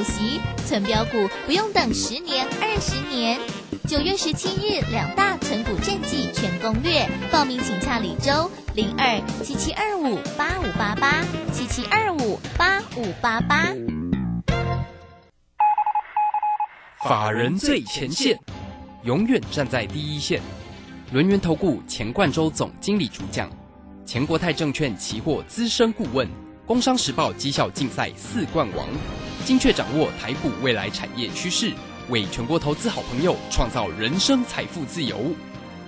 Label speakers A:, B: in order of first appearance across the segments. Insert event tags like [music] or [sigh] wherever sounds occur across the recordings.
A: 股息，存标股不用等十年二十年。九月十七日两大存股战绩全攻略，报名请洽李周零二七七二五八五八八七七二五八五八八。
B: 法人最前线，永远站在第一线。轮源投顾钱冠洲总经理主讲，钱国泰证券期货资深顾问，工商时报绩效竞赛四冠王，精确掌握台股未来产业趋势，为全国投资好朋友创造人生财富自由。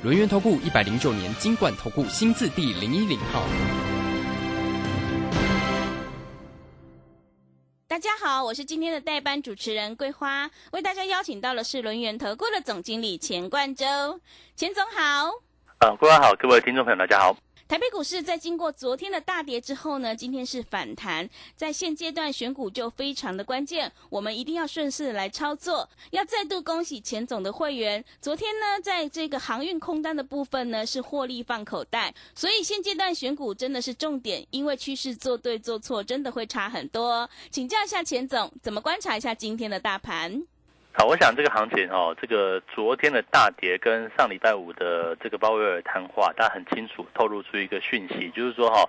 B: 轮源投顾一百零九年金管投顾新字第零一零号。
C: 大家好，我是今天的代班主持人桂花，为大家邀请到的是轮源投顾的总经理钱冠洲，钱总好。
D: 啊，桂花好，各位听众朋友大家好。
C: 台北股市在经过昨天的大跌之后呢，今天是反弹，在现阶段选股就非常的关键，我们一定要顺势来操作。要再度恭喜钱总的会员，昨天呢，在这个航运空单的部分呢是获利放口袋，所以现阶段选股真的是重点，因为趋势做对做错真的会差很多。请教一下钱总，怎么观察一下今天的大盘？
D: 好，我想这个行情哦，这个昨天的大跌跟上礼拜五的这个鲍威尔谈话，大家很清楚透露出一个讯息，就是说哈，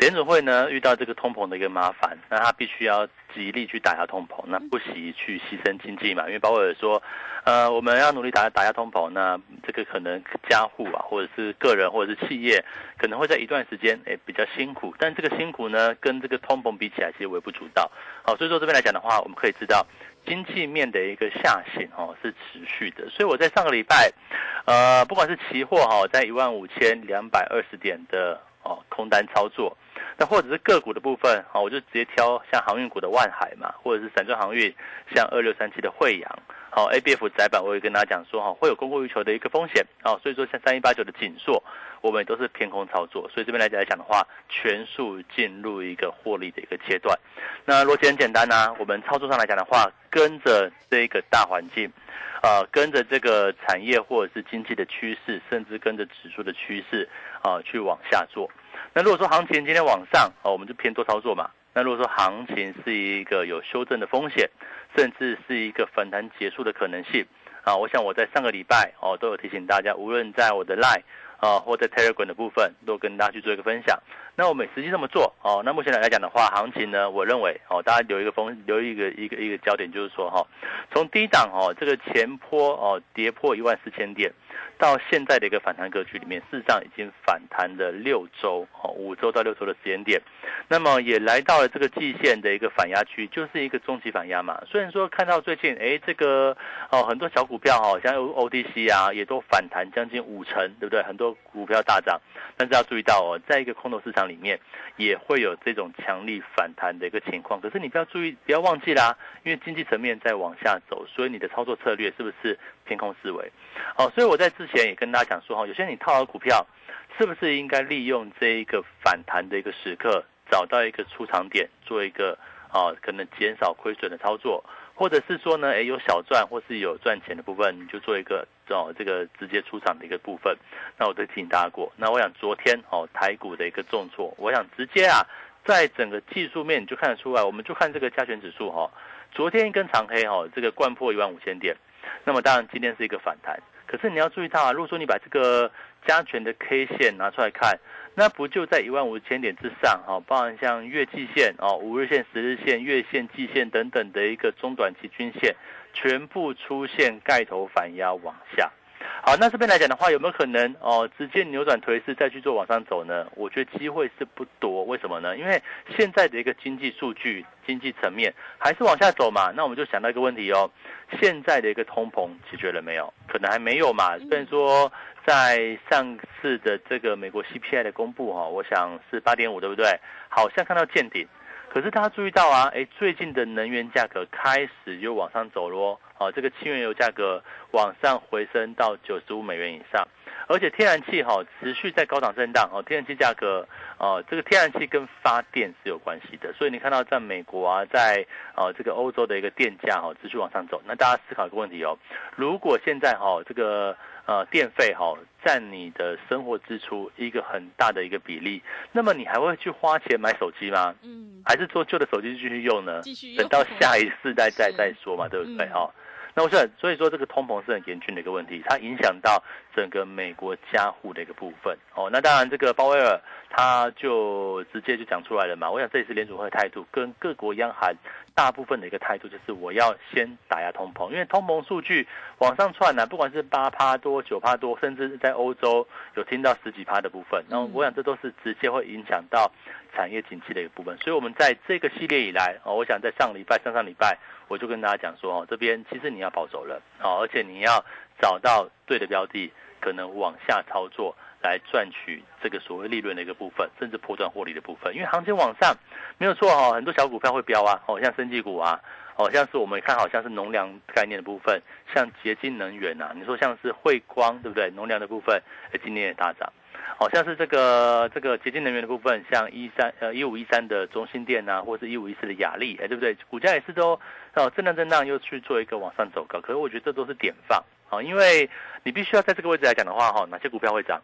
D: 联准会呢遇到这个通膨的一个麻烦，那他必须要极力去打压通膨，那不惜去牺牲经济嘛，因为鲍威尔说，呃，我们要努力打打压通膨，那这个可能家户啊，或者是个人或者是企业，可能会在一段时间诶比较辛苦，但这个辛苦呢，跟这个通膨比起来，其实微不足道。好，所以说这边来讲的话，我们可以知道。经济面的一个下行哦是持续的，所以我在上个礼拜，呃，不管是期货哈，在一万五千两百二十点的哦空单操作，那或者是个股的部分哦，我就直接挑像航运股的万海嘛，或者是散装航运像二六三七的惠阳，好 A B F 窄板，我也跟大家讲说哈，会有供过于求的一个风险哦，所以说像三一八九的锦硕。我们都是偏空操作，所以这边来讲来讲的话，全数进入一个获利的一个阶段。那逻辑很简单呐，我们操作上来讲的话，跟着这个大环境，啊，跟着这个产业或者是经济的趋势，甚至跟着指数的趋势啊，去往下做。那如果说行情今天往上，啊，我们就偏多操作嘛。那如果说行情是一个有修正的风险，甚至是一个反弹结束的可能性，啊，我想我在上个礼拜哦都有提醒大家，无论在我的 line。啊，或者 Telegram 的部分都跟大家去做一个分享。那我们实际这么做哦。那目前来讲的话，行情呢，我认为哦，大家留一个风，留一个一个一个焦点，就是说哈，从低档哦，这个前坡哦，跌破一万四千点。到现在的一个反弹格局里面，事实上已经反弹了六周，哦，五周到六周的时间点，那么也来到了这个季线的一个反压区，就是一个中期反压嘛。虽然说看到最近，哎，这个哦，很多小股票哈，像 O D C 啊，也都反弹将近五成，对不对？很多股票大涨，但是要注意到哦，在一个空头市场里面，也会有这种强力反弹的一个情况。可是你不要注意，不要忘记啦，因为经济层面在往下走，所以你的操作策略是不是偏空思维？哦，所以我在之前也跟大家讲说哈，有些你套牢股票，是不是应该利用这一个反弹的一个时刻，找到一个出场点，做一个啊可能减少亏损的操作，或者是说呢，哎有小赚或是有赚钱的部分，你就做一个哦这个直接出场的一个部分。那我都提醒大家过。那我想昨天哦台股的一个重挫，我想直接啊，在整个技术面你就看得出来，我们就看这个加权指数哈，昨天一根长黑哈，这个贯破一万五千点。那么当然，今天是一个反弹，可是你要注意到啊，如果说你把这个加权的 K 线拿出来看，那不就在一万五千点之上哈？包含像月季线哦、五日线、十日线、月线、季线等等的一个中短期均线，全部出现盖头反压往下。好，那这边来讲的话，有没有可能哦，直接扭转颓势再去做往上走呢？我觉得机会是不多。为什么呢？因为现在的一个经济数据、经济层面还是往下走嘛。那我们就想到一个问题哦，现在的一个通膨解决了没有？可能还没有嘛。虽然说在上次的这个美国 CPI 的公布哈，我想是八点五，对不对？好像看到见顶。可是大家注意到啊，哎，最近的能源价格开始又往上走喽，哦，这个轻原油价格往上回升到九十五美元以上，而且天然气哈持续在高档震荡，哦，天然气价格，哦，这个天然气跟发电是有关系的，所以你看到在美国啊，在哦这个欧洲的一个电价哈持续往上走，那大家思考一个问题哦，如果现在哈这个呃电费哈占你的生活支出一个很大的一个比例，那么你还会去花钱买手机吗？嗯，还是做旧的手机继续用呢？
C: 继续
D: 等到下一 [laughs] 世代再再说嘛，对不对？哈。那我想，所以说这个通膨是很严峻的一个问题，它影响到整个美国加户的一个部分。哦，那当然这个鲍威尔他就直接就讲出来了嘛。我想这也是联储会的态度，跟各国央行大部分的一个态度，就是我要先打压通膨，因为通膨数据往上窜呢，不管是八趴多、九趴多，甚至在欧洲有听到十几趴的部分。然后我想这都是直接会影响到产业景气的一个部分。所以我们在这个系列以来，哦，我想在上礼拜、上上礼拜。我就跟大家讲说，哦，这边其实你要保守了，哦，而且你要找到对的标的，可能往下操作来赚取这个所谓利润的一个部分，甚至破断获利的部分。因为行情往上没有错哈，很多小股票会飙啊，哦，像生技股啊，哦，像是我们看好像是农粮概念的部分，像洁净能源呐，你说像是汇光对不对？农粮的部分，哎，今年也大涨。好像是这个这个洁净能源的部分，像一三呃一五一三的中心店呐，或是一五一四的雅丽，哎，对不对？股价也是都哦震荡震荡，又去做一个往上走高。可是我觉得这都是点放啊，因为你必须要在这个位置来讲的话，哈，哪些股票会涨？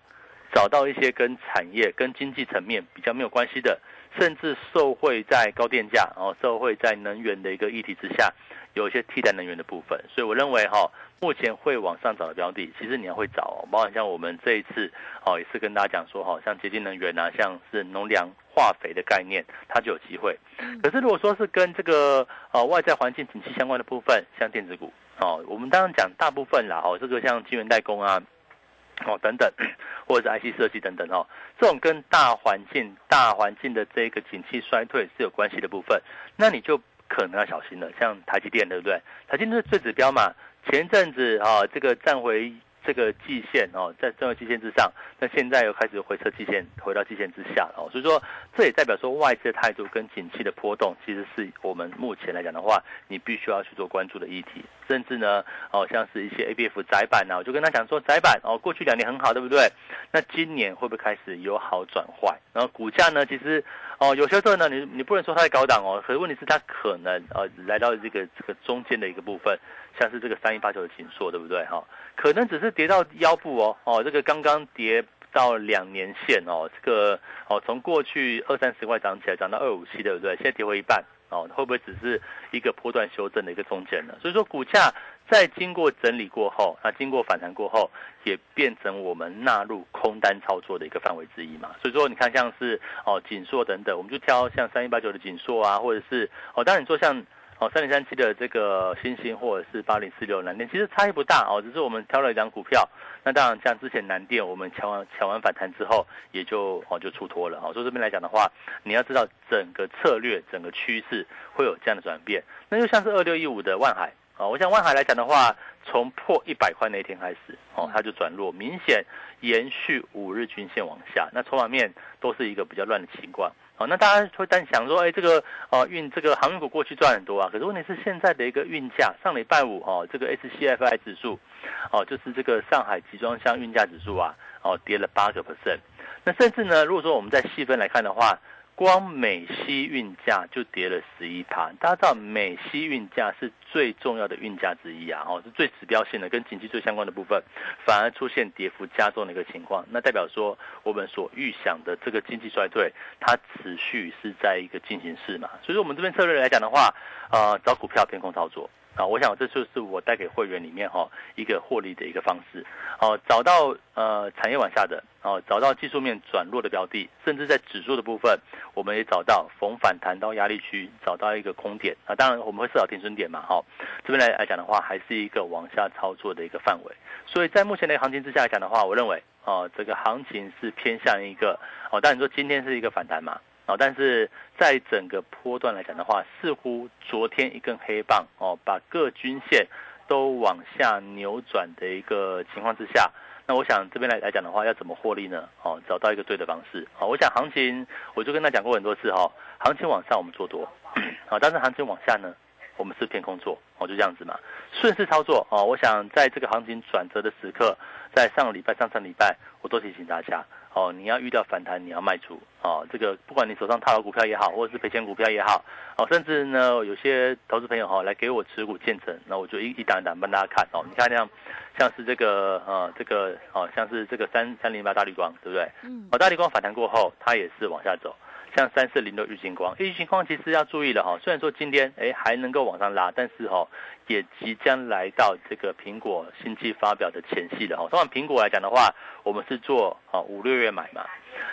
D: 找到一些跟产业、跟经济层面比较没有关系的，甚至受惠在高电价，哦受惠在能源的一个议题之下，有一些替代能源的部分。所以我认为哈。目前会往上找的标的，其实你要会找哦，包括像我们这一次哦，也是跟大家讲说哈，像洁净能源啊，像是农粮化肥的概念，它就有机会。可是如果说是跟这个呃外在环境景气相关的部分，像电子股哦，我们当然讲大部分啦哦，这个像晶圆代工啊哦等等，或者是 IC 设计等等哦，这种跟大环境大环境的这个景气衰退是有关系的部分，那你就可能要小心了。像台积电对不对？台积电是最指标嘛。前阵子啊，这个站回这个季线哦，在站回季线之上，那现在又开始回撤季线，回到季线之下哦，所以说这也代表说外资的态度跟景气的波动，其实是我们目前来讲的话，你必须要去做关注的议题。甚至呢，哦，像是一些 A B F 窄板呢，我就跟他讲说，窄板哦，过去两年很好，对不对？那今年会不会开始由好转坏？然后股价呢，其实哦，有些时候呢，你你不能说它在高档哦，可是问题是它可能呃来到这个这个中间的一个部分。像是这个三一八九的紧缩，对不对？哈，可能只是跌到腰部哦，哦，这个刚刚跌到两年线哦，这个哦，从过去二三十块涨起来，涨到二五七，对不对？现在跌回一半哦，会不会只是一个波段修正的一个中间呢？所以说，股价在经过整理过后，那经过反弹过后，也变成我们纳入空单操作的一个范围之一嘛。所以说，你看像是哦紧缩等等，我们就挑像三一八九的紧缩啊，或者是哦，当然你说像。哦，三零三七的这个星星，或者是八零四六南电，其实差异不大哦，只是我们挑了一张股票。那当然，像之前南电，我们抢完抢完反弹之后，也就哦就出脱了哦。所以这边来讲的话，你要知道整个策略、整个趋势会有这样的转变。那就像是二六一五的万海啊，我想万海来讲的话，从破一百块那一天开始哦，它就转弱，明显延续五日均线往下，那筹码面都是一个比较乱的情况。哦，那大家会担想说，哎，这个哦运这个航运股过去赚很多啊，可是问题是现在的一个运价，上礼拜五哦，这个 SCFI 指数，哦，就是这个上海集装箱运价指数啊，哦跌了八个 percent，那甚至呢，如果说我们在细分来看的话。光美西运价就跌了十一趴，大家知道美西运价是最重要的运价之一啊，哦，是最指标性的，跟经济最相关的部分，反而出现跌幅加重的一个情况，那代表说我们所预想的这个经济衰退，它持续是在一个进行式嘛，所以说我们这边策略来讲的话，呃，找股票偏空操作。啊，我想这就是我带给会员里面哈一个获利的一个方式。哦，找到呃产业往下的，哦，找到技术面转弱的标的，甚至在指数的部分，我们也找到逢反弹到压力区，找到一个空点。啊，当然我们会设好停损点嘛，哈。这边来来讲的话，还是一个往下操作的一个范围。所以在目前的行情之下来讲的话，我认为哦，这个行情是偏向一个哦，当然说今天是一个反弹嘛。哦，但是在整个波段来讲的话，似乎昨天一根黑棒哦，把各均线都往下扭转的一个情况之下，那我想这边来来讲的话，要怎么获利呢？哦，找到一个对的方式。哦，我想行情我就跟他讲过很多次哈，行情往上我们做多，好，但是行情往下呢，我们是偏空做，哦，就这样子嘛，顺势操作。哦，我想在这个行情转折的时刻，在上个礼拜、上上礼拜，我都提醒大家。哦，你要遇到反弹，你要卖出哦。这个不管你手上套牢股票也好，或者是赔钱股票也好，哦，甚至呢，有些投资朋友哈来给我持股建成，那我就一一档一档帮大家看哦。你看这样，像是这个呃这个哦，像是这个三三零八大绿光，对不对？嗯。哦，大绿光反弹过后，它也是往下走。像三四零的玉金光，玉金光其实要注意了哈。虽然说今天哎还能够往上拉，但是哈也即将来到这个苹果新机发表的前夕了哈。通常苹果来讲的话，我们是做啊五六月买嘛。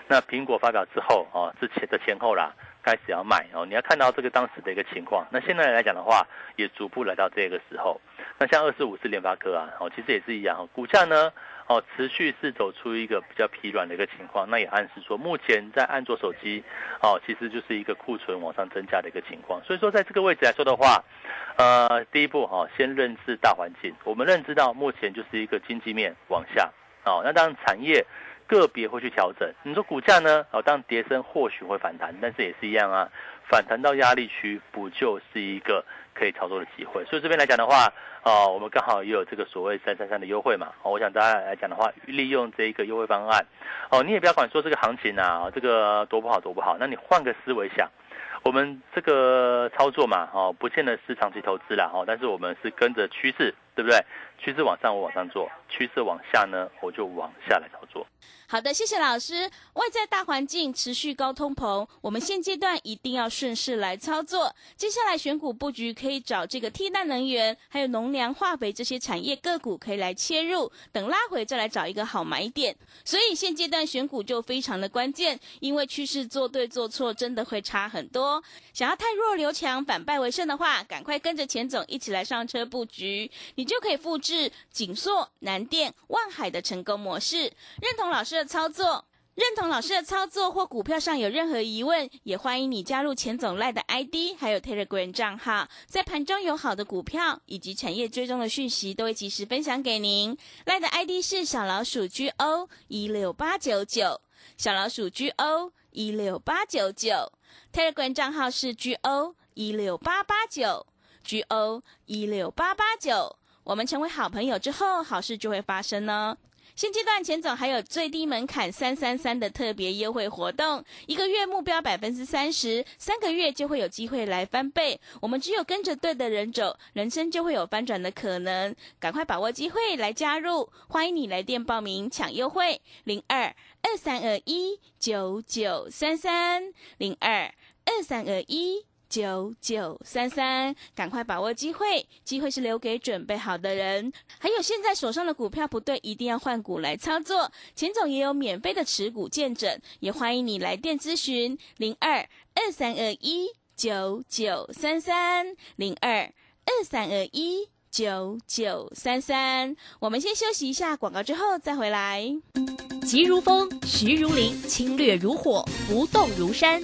D: 那苹果发表之后啊之前的前后啦，开始要卖哦。你要看到这个当时的一个情况。那现在来讲的话，也逐步来到这个时候。那像二四五四联发科啊，哦其实也是一样，股价呢。哦，持续是走出一个比较疲软的一个情况，那也暗示说，目前在安卓手机，哦，其实就是一个库存往上增加的一个情况。所以说，在这个位置来说的话，呃，第一步哈，先认知大环境，我们认知到目前就是一个经济面往下，哦，那当然产业个别会去调整。你说股价呢？哦，当跌升或许会反弹，但是也是一样啊，反弹到压力区，不就是一个？可以操作的机会，所以这边来讲的话，哦，我们刚好也有这个所谓三三三的优惠嘛，哦，我想大家来讲的话，利用这一个优惠方案，哦，你也不要管说这个行情啊，这个多不好多不好，那你换个思维想，我们这个操作嘛，哦，不见得是长期投资啦，哦，但是我们是跟着趋势，对不对？趋势往上我往上做，趋势往下呢，我就往下来操作。
C: 好的，谢谢老师。外在大环境持续高通膨，我们现阶段一定要顺势来操作。接下来选股布局可以找这个替代能源，还有农粮、化肥这些产业个股可以来切入，等拉回再来找一个好买点。所以现阶段选股就非常的关键，因为趋势做对做错真的会差很多。想要太弱留强，反败为胜的话，赶快跟着钱总一起来上车布局，你就可以复制是锦硕、南电、万海的成功模式。认同老师。的操作，认同老师的操作或股票上有任何疑问，也欢迎你加入钱总赖的 ID，还有 Telegram 账号，在盘中有好的股票以及产业追踪的讯息，都会及时分享给您。赖的 ID 是小老鼠 GO 一六八九九，小老鼠 GO 一六八九九，Telegram 账号是 GO 一六八八九，GO 一六八八九。我们成为好朋友之后，好事就会发生呢。现阶段钱总还有最低门槛三三三的特别优惠活动，一个月目标百分之三十，三个月就会有机会来翻倍。我们只有跟着对的人走，人生就会有翻转的可能。赶快把握机会来加入，欢迎你来电报名抢优惠，零二二三二一九九三三零二二三二一。九九三三，赶快把握机会，机会是留给准备好的人。还有现在手上的股票不对，一定要换股来操作。钱总也有免费的持股见证，也欢迎你来电咨询零二二三二一九九三三零二二三二一九九三三。我们先休息一下广告，之后再回来。
A: 急如风，徐如林，侵略如火，不动如山。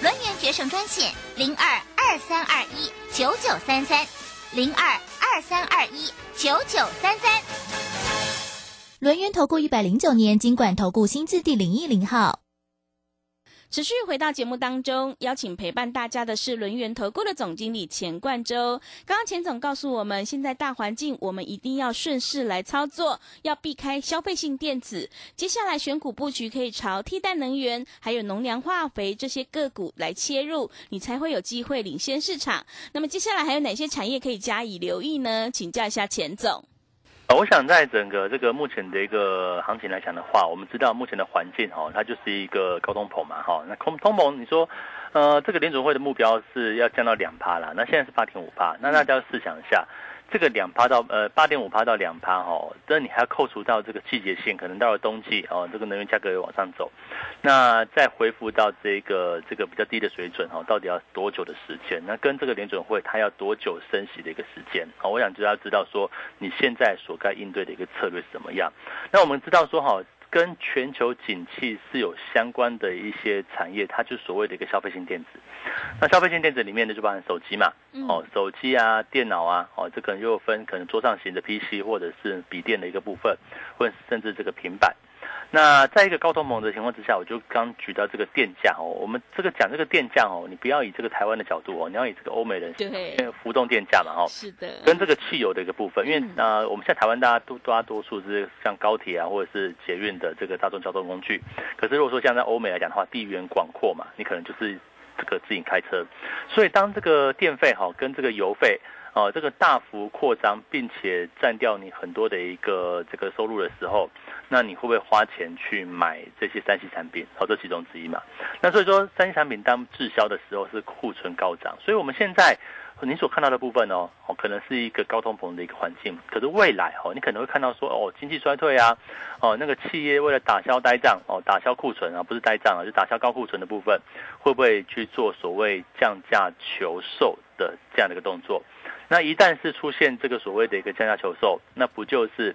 E: 轮圆决胜专线零二二三二一九九三三零二二三二一九九三三。
A: 轮圆投顾一百零九年金管投顾新字第零一零号。
C: 持续回到节目当中，邀请陪伴大家的是轮源投顾的总经理钱冠洲。刚刚钱总告诉我们，现在大环境我们一定要顺势来操作，要避开消费性电子。接下来选股布局可以朝替代能源，还有农粮化肥这些个股来切入，你才会有机会领先市场。那么接下来还有哪些产业可以加以留意呢？请教一下钱总。
D: 我想在整个这个目前的一个行情来讲的话，我们知道目前的环境哈，它就是一个高通膨嘛哈。那通通膨，你说，呃，这个联总会的目标是要降到两趴啦，那现在是八点五趴，那大家试想一下。这个两趴到呃八点五趴到两趴哦，但你还要扣除到这个季节性，可能到了冬季哦，这个能源价格也往上走，那再恢复到这个这个比较低的水准哈，到底要多久的时间？那跟这个联准会它要多久升息的一个时间？好，我想就要知道说你现在所该应对的一个策略是怎么样。那我们知道说哈。跟全球景气是有相关的一些产业，它就所谓的一个消费性电子。那消费性电子里面呢，就包含手机嘛，哦，手机啊，电脑啊，哦，这可能又分可能桌上型的 PC 或者是笔电的一个部分，或者甚至这个平板。那在一个高通膨的情况之下，我就刚举到这个电价哦，我们这个讲这个电价哦，你不要以这个台湾的角度哦，你要以这个欧美人
C: 对。
D: 浮动电价嘛哦，
C: 是的，
D: 跟这个汽油的一个部分，因为呃，我们现在台湾大家都大多数是像高铁啊或者是捷运的这个大众交通工具，可是如果说像在欧美来讲的话，地缘广阔嘛，你可能就是这个自行开车，所以当这个电费哈跟这个油费。哦，这个大幅扩张，并且占掉你很多的一个这个收入的时候，那你会不会花钱去买这些三 C 产品？好，这其中之一嘛。那所以说，三 C 产品当滞销的时候是库存高涨，所以我们现在你所看到的部分哦，哦，可能是一个高通膨的一个环境。可是未来哦，你可能会看到说哦，经济衰退啊，哦，那个企业为了打消呆账哦，打消库存啊，不是呆账啊，就打消高库存的部分，会不会去做所谓降价求售的这样的一个动作？那一旦是出现这个所谓的一个降价求售，那不就是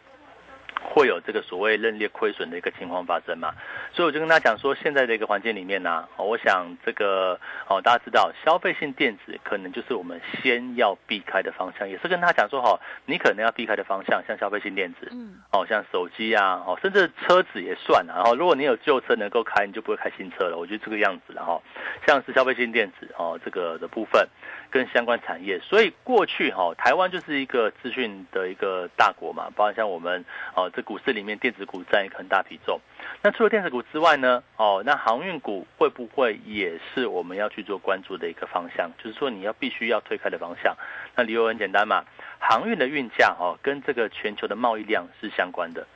D: 会有这个所谓认列亏损的一个情况发生嘛？所以我就跟他讲说，现在的一个环境里面呢，我想这个哦，大家知道消费性电子可能就是我们先要避开的方向，也是跟他讲说哈，你可能要避开的方向，像消费性电子，嗯，哦，像手机啊，哦，甚至车子也算啊。然后如果你有旧车能够开，你就不会开新车了。我觉得这个样子，然后像是消费性电子哦，这个的部分。跟相关产业，所以过去哈，台湾就是一个资讯的一个大国嘛，包括像我们哦，这股市里面电子股占一个很大比重。那除了电子股之外呢，哦，那航运股会不会也是我们要去做关注的一个方向？就是说你要必须要推开的方向。那理由很简单嘛，航运的运价哦，跟这个全球的贸易量是相关的。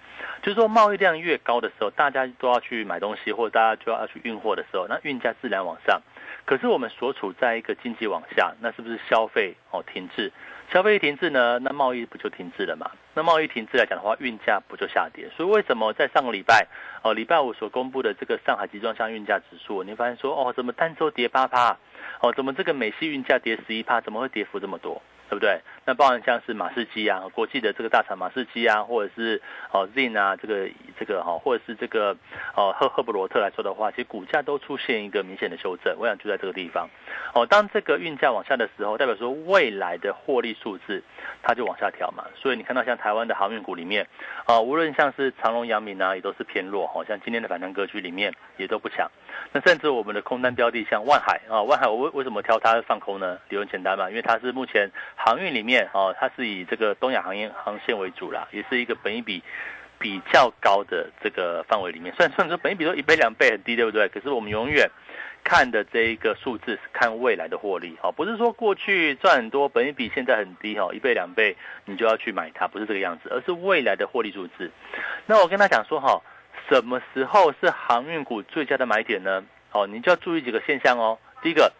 D: 就是说贸易量越高的时候，大家都要去买东西，或者大家就要去运货的时候，那运价自然往上。可是我们所处在一个经济往下，那是不是消费哦停滞？消费一停滞呢，那贸易不就停滞了嘛？那贸易停滞来讲的话，运价不就下跌？所以为什么在上个礼拜哦，礼拜五所公布的这个上海集装箱运价指数，你发现说哦，怎么单周跌八趴？哦，怎么这个美系运价跌十一趴？怎么会跌幅这么多？对不对？那包含像是马士基啊，国际的这个大厂马士基啊，或者是哦 Zin 啊，这个这个哈，或者是这个哦赫赫伯罗特来说的话，其实股价都出现一个明显的修正。我想就在这个地方，哦，当这个运价往下的时候，代表说未来的获利数字它就往下调嘛。所以你看到像台湾的航运股里面，啊，无论像是长隆、阳明啊，也都是偏弱，好像今天的反弹格局里面也都不强。那甚至我们的空单标的像万海啊，万海我为为什么挑它放空呢？理由很简单嘛，因为它是目前航运里面哦，它是以这个东亚航运航线为主啦，也是一个本益比比较高的这个范围里面。虽然说本益比都一倍两倍很低，对不对？可是我们永远看的这一个数字是看未来的获利，哦，不是说过去赚很多，本益比现在很低，哈，一倍两倍你就要去买它，不是这个样子，而是未来的获利数字。那我跟他讲说，哈。什么时候是航运股最佳的买点呢？哦，你就要注意几个现象哦。第一个，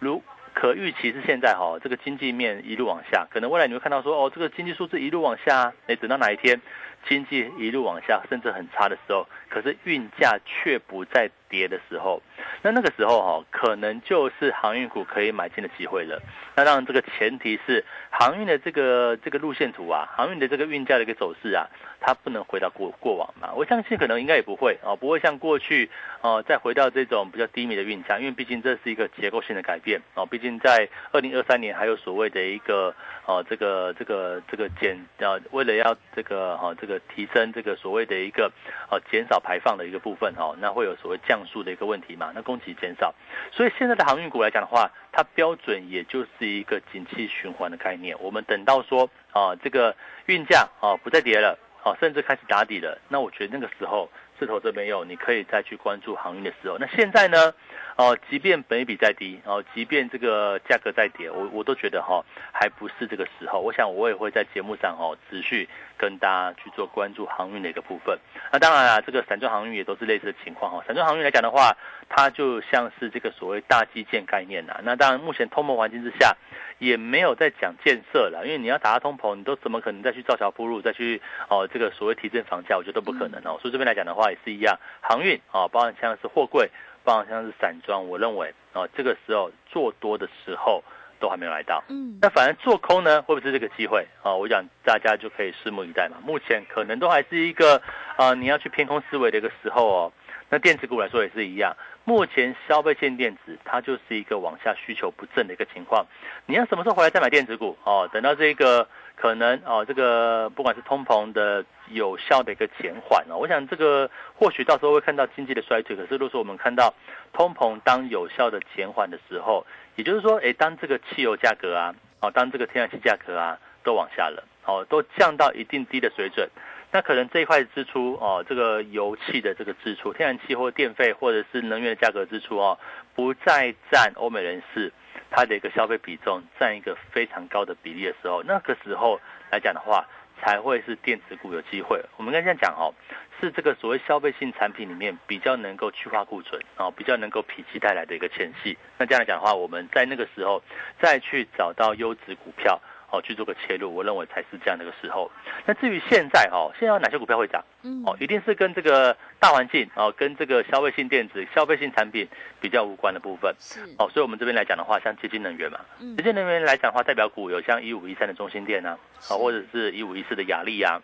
D: 如可预期是现在哈，这个经济面一路往下，可能未来你会看到说，哦，这个经济数字一路往下，哎，等到哪一天经济一路往下，甚至很差的时候，可是运价却不再跌的时候，那那个时候哈，可能就是航运股可以买进的机会了。那当然，这个前提是航运的这个这个路线图啊，航运的这个运价的一个走势啊。它不能回到过过往嘛？我相信可能应该也不会哦，不会像过去哦，再回到这种比较低迷的运价，因为毕竟这是一个结构性的改变哦。毕竟在二零二三年还有所谓的一个哦，这个这个这个减呃，为了要这个哈这个提升这个所谓的一个哦减少排放的一个部分哦，那会有所谓降速的一个问题嘛？那供给减少，所以现在的航运股来讲的话，它标准也就是一个景气循环的概念。我们等到说啊，这个运价啊不再跌了。哦，甚至开始打底了。那我觉得那个时候势头这边有，你可以再去关注航运的时候。那现在呢？哦，即便本益比再低，哦，即便这个价格再跌，我我都觉得哈，还不是这个时候。我想我也会在节目上哦，持续跟大家去做关注航运的一个部分。那当然了，这个散装航运也都是类似的情况哈。散装航运来讲的话，它就像是这个所谓大基建概念呐。那当然，目前通膨环境之下，也没有在讲建设了，因为你要打到通膨，你都怎么可能再去造桥铺路，再去哦这个所谓提振房价，我觉得都不可能哦。所以这边来讲的话，也是一样，航运啊，包含像是货柜。包含像是散装，我认为啊，这个时候做多的时候都还没有来到。嗯，那反而做空呢，会不会是这个机会啊？我想大家就可以拭目以待嘛。目前可能都还是一个啊，你要去偏空思维的一个时候哦。那电子股来说也是一样，目前消费性电子它就是一个往下需求不振的一个情况。你要什么时候回来再买电子股哦？等到这个。可能哦，这个不管是通膨的有效的一个减缓哦，我想这个或许到时候会看到经济的衰退。可是如果说我们看到通膨当有效的减缓的时候，也就是说，哎，当这个汽油价格啊，哦，当这个天然气价格啊都往下了，哦，都降到一定低的水准，那可能这一块支出哦，这个油气的这个支出，天然气或电费或者是能源的价格支出哦，不再占欧美人士。它的一个消费比重占一个非常高的比例的时候，那个时候来讲的话，才会是电子股有机会。我们刚才讲哦，是这个所谓消费性产品里面比较能够去化库存，哦，比较能够否极带来的一个前戏。那这样来讲的话，我们在那个时候再去找到优质股票。哦，去做个切入，我认为才是这样的一个时候。那至于现在哦，现在有哪些股票会涨？嗯，哦，一定是跟这个大环境哦，跟这个消费性电子、消费性产品比较无关的部分。是哦，所以我们这边来讲的话，像接近能源嘛，接近能源来讲的话，代表股有像一五一三的中心店啊，啊，或者是一五一四的雅丽啊，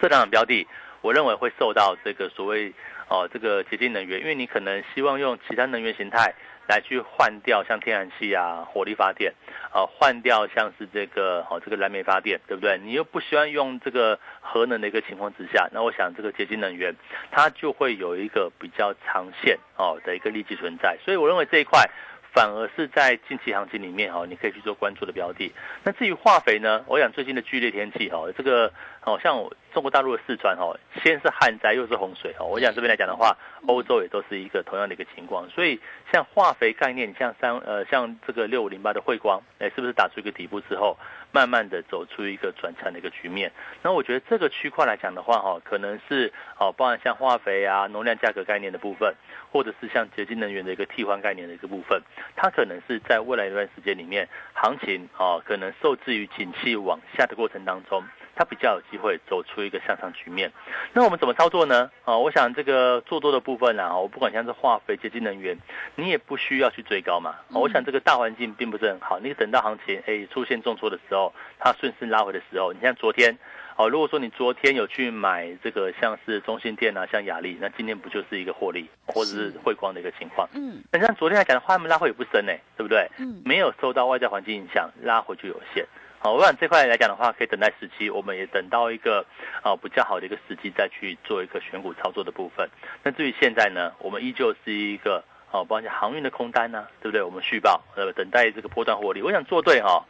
D: 这两种标的，我认为会受到这个所谓哦这个洁净能源，因为你可能希望用其他能源形态。来去换掉像天然气啊、火力发电，啊，换掉像是这个哦这个燃煤发电，对不对？你又不希望用这个核能的一个情况之下，那我想这个洁净能源它就会有一个比较长线哦的一个利基存在，所以我认为这一块。反而是在近期行情里面哈，你可以去做关注的标的。那至于化肥呢，我想最近的剧烈天气哈，这个好像中国大陆的四川哈，先是旱灾又是洪水哈。我想这边来讲的话，欧洲也都是一个同样的一个情况。所以像化肥概念，像三呃像这个六五零八的汇光，哎，是不是打出一个底部之后，慢慢的走出一个转产的一个局面？那我觉得这个区块来讲的话哈，可能是哦，包含像化肥啊、农量价格概念的部分。或者是像洁净能源的一个替换概念的一个部分，它可能是在未来一段时间里面，行情啊，可能受制于景气往下的过程当中，它比较有机会走出一个向上局面。那我们怎么操作呢？啊，我想这个做多的部分啊，我不管像是化肥、洁净能源，你也不需要去追高嘛。我想这个大环境并不是很好，你等到行情哎出现重挫的时候，它顺势拉回的时候，你像昨天。好，如果说你昨天有去买这个像是中心店啊，像雅丽，那今天不就是一个获利或者是汇光的一个情况？嗯，那像昨天来讲的话，他们拉回也不深呢，对不对？嗯，没有受到外在环境影响，拉回就有限。我想这块来讲的话，可以等待时机，我们也等到一个啊比较好的一个时机再去做一个选股操作的部分。那至于现在呢，我们依旧是一个哦，包括航运的空单呢，对不对？我们续报呃，等待这个波段获利。我想做对哈。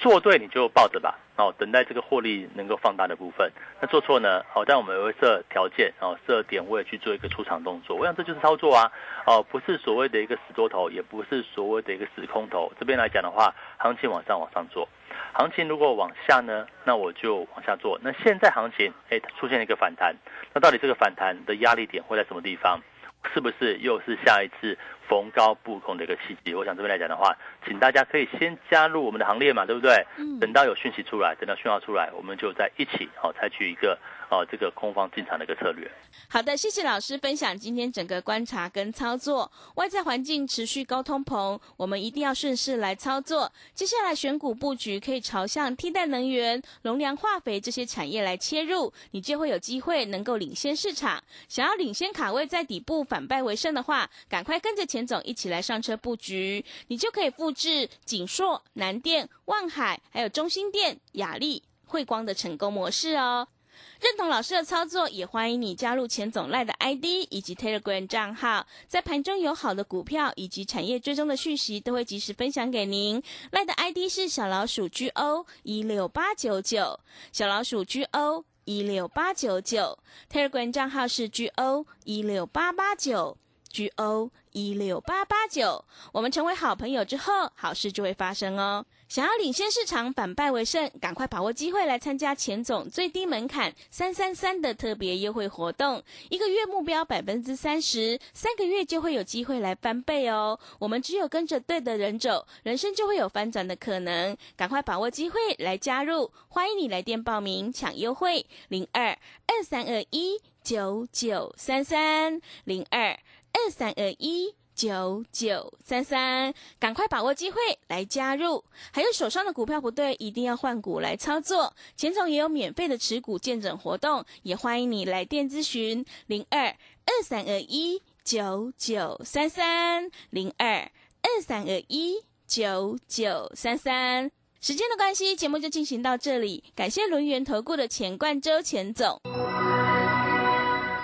D: 做对你就抱着吧，哦，等待这个获利能够放大的部分。那做错呢？好，但我们也会设条件，哦，设点位去做一个出场动作。我想这就是操作啊，哦，不是所谓的一个死多头，也不是所谓的一个死空头。这边来讲的话，行情往上往上做，行情如果往下呢，那我就往下做。那现在行情，哎，出现了一个反弹，那到底这个反弹的压力点会在什么地方？是不是又是下一次逢高布空的一个契机？我想这边来讲的话，请大家可以先加入我们的行列嘛，对不对？嗯。等到有讯息出来，等到讯号出来，我们就在一起好采取一个。哦，这个空方进场的一个策略。
C: 好的，谢谢老师分享今天整个观察跟操作。外在环境持续高通膨，我们一定要顺势来操作。接下来选股布局可以朝向替代能源、农粮化肥这些产业来切入，你就会有机会能够领先市场。想要领先卡位在底部反败为胜的话，赶快跟着钱总一起来上车布局，你就可以复制锦硕、南电、万海还有中心电、雅丽、汇光的成功模式哦。认同老师的操作，也欢迎你加入钱总赖的 ID 以及 Telegram 账号，在盘中有好的股票以及产业追踪的讯息，都会及时分享给您。赖的 ID 是小老鼠 GO 一六八九九，小老鼠 GO 一六八九九，Telegram 账号是 GO 一六八八九。G O 一六八八九。我们成为好朋友之后，好事就会发生哦。想要领先市场，反败为胜，赶快把握机会来参加钱总最低门槛三三三的特别优惠活动，一个月目标百分之三十，三个月就会有机会来翻倍哦。我们只有跟着对的人走，人生就会有翻转的可能。赶快把握机会来加入，欢迎你来电报名抢优惠，零二二三二一九九三三零二二三二一。九九三三，赶快把握机会来加入！还有手上的股票不对，一定要换股来操作。钱总也有免费的持股见证活动，也欢迎你来电咨询零二二三二一九九三三零二二三二一九九三三。时间的关系，节目就进行到这里，感谢轮圆投顾的钱冠周钱总。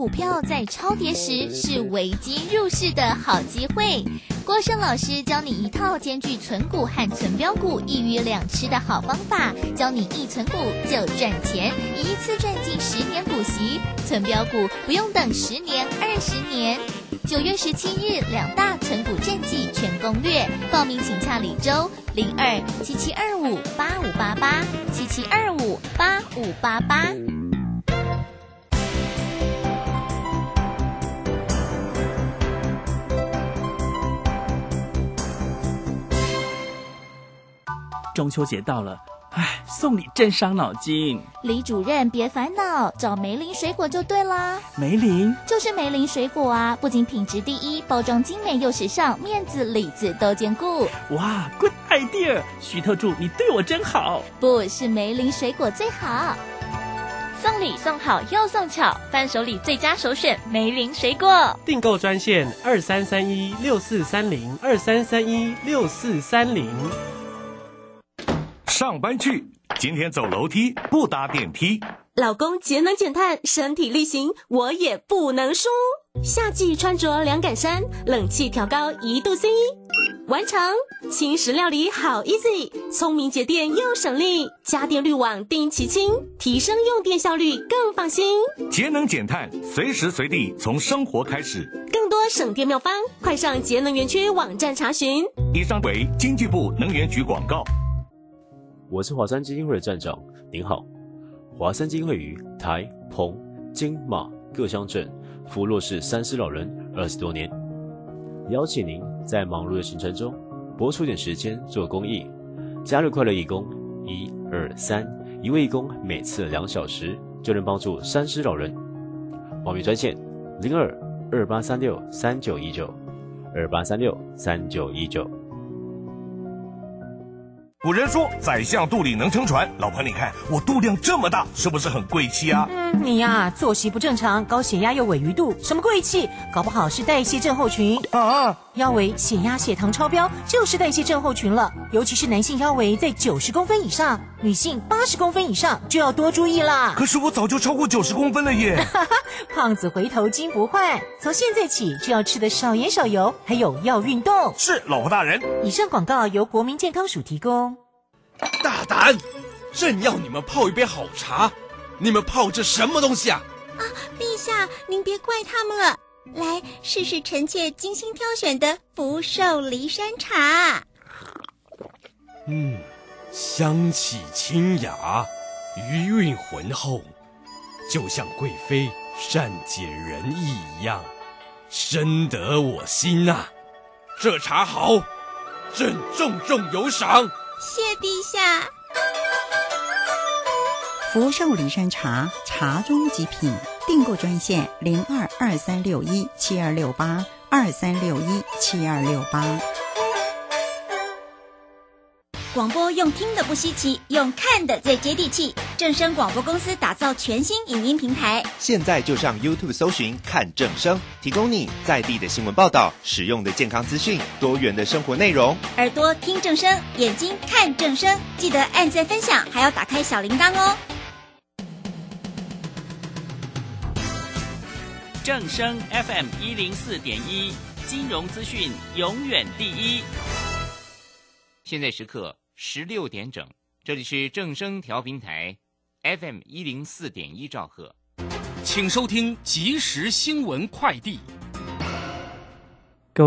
A: 股票在超跌时是危机入市的好机会。郭胜老师教你一套兼具存股和存标股一鱼两吃的好方法，教你一存股就赚钱，一次赚进十年股息，存标股不用等十年二十年。九月十七日两大存股战绩全攻略，报名请洽李周零二七七二五八五八八七七二五八五八八。
F: 中秋节到了，唉，送礼真伤脑筋。
A: 李主任别烦恼，找梅林水果就对啦。
F: 梅林
A: 就是梅林水果啊，不仅品质第一，包装精美又时尚，面子里子都兼顾。
F: 哇，good idea！徐特助，你对我真好。
A: 不是梅林水果最好，
G: 送礼送好又送巧，伴手礼最佳首选梅林水果。
H: 订购专线二三三一六四三零二三三一六四三零。
I: 上班去，今天走楼梯不搭电梯。
J: 老公节能减碳，身体力行，我也不能输。夏季穿着凉感衫，冷气调高一度 C，完成。轻食料理好 easy，聪明节电又省力，家电滤网定期清，提升用电效率更放心。
I: 节能减碳，随时随地从生活开始。
J: 更多省电妙方，快上节能园区网站查询。
I: 以上为经济部能源局广告。
K: 我是华山基金会的站长，您好。华山基金会于台、澎、金、马各乡镇扶弱势三失老人二十多年，邀请您在忙碌的行程中拨出点时间做公益，加入快乐义工，一二三，一位义工每次两小时就能帮助三失老人。报名专线零二二八三六三九一九二八三六三九一九。
I: 古人说，宰相肚里能撑船。老婆，你看我肚量这么大，是不是很贵气啊？
L: 嗯，你呀，作息不正常，高血压又尾鱼肚，什么贵气？搞不好是代谢症候群啊！腰围、血压、血糖超标，就是代谢症候群了。尤其是男性腰围在九十公分以上，女性八十公分以上，就要多注意啦。
I: 可是我早就超过九十公分了耶！[laughs]
L: 胖子回头金不换，从现在起就要吃的少盐少油，还有要运动。
I: 是，老婆大人。
L: 以上广告由国民健康署提供。
M: 大胆！朕要你们泡一杯好茶，你们泡这什么东西啊？
N: 啊，陛下，您别怪他们了。来试试臣妾精心挑选的福寿梨山茶。
M: 嗯，香气清雅，余韵浑厚，就像贵妃善解人意一样，深得我心呐。这茶好，朕重重有赏。
N: 谢陛下。
O: 福寿礼山茶，茶中极品。订购专线零二二三六一七二六八二三六一七二六八。
N: 广播用听的不稀奇，用看的最接地气。正声广播公司打造全新影音平台，
P: 现在就上 YouTube 搜寻看正声，提供你在地的新闻报道、使用的健康资讯、多元的生活内容。
N: 耳朵听正声，眼睛看正声，记得按赞分享，还要打开小铃铛哦。
Q: 正声 FM 一零四点一，金融资讯永远第一。现在时刻十六点整，这里是正声调频台 FM 一零四点一兆赫，
B: 请收听即时新闻快递。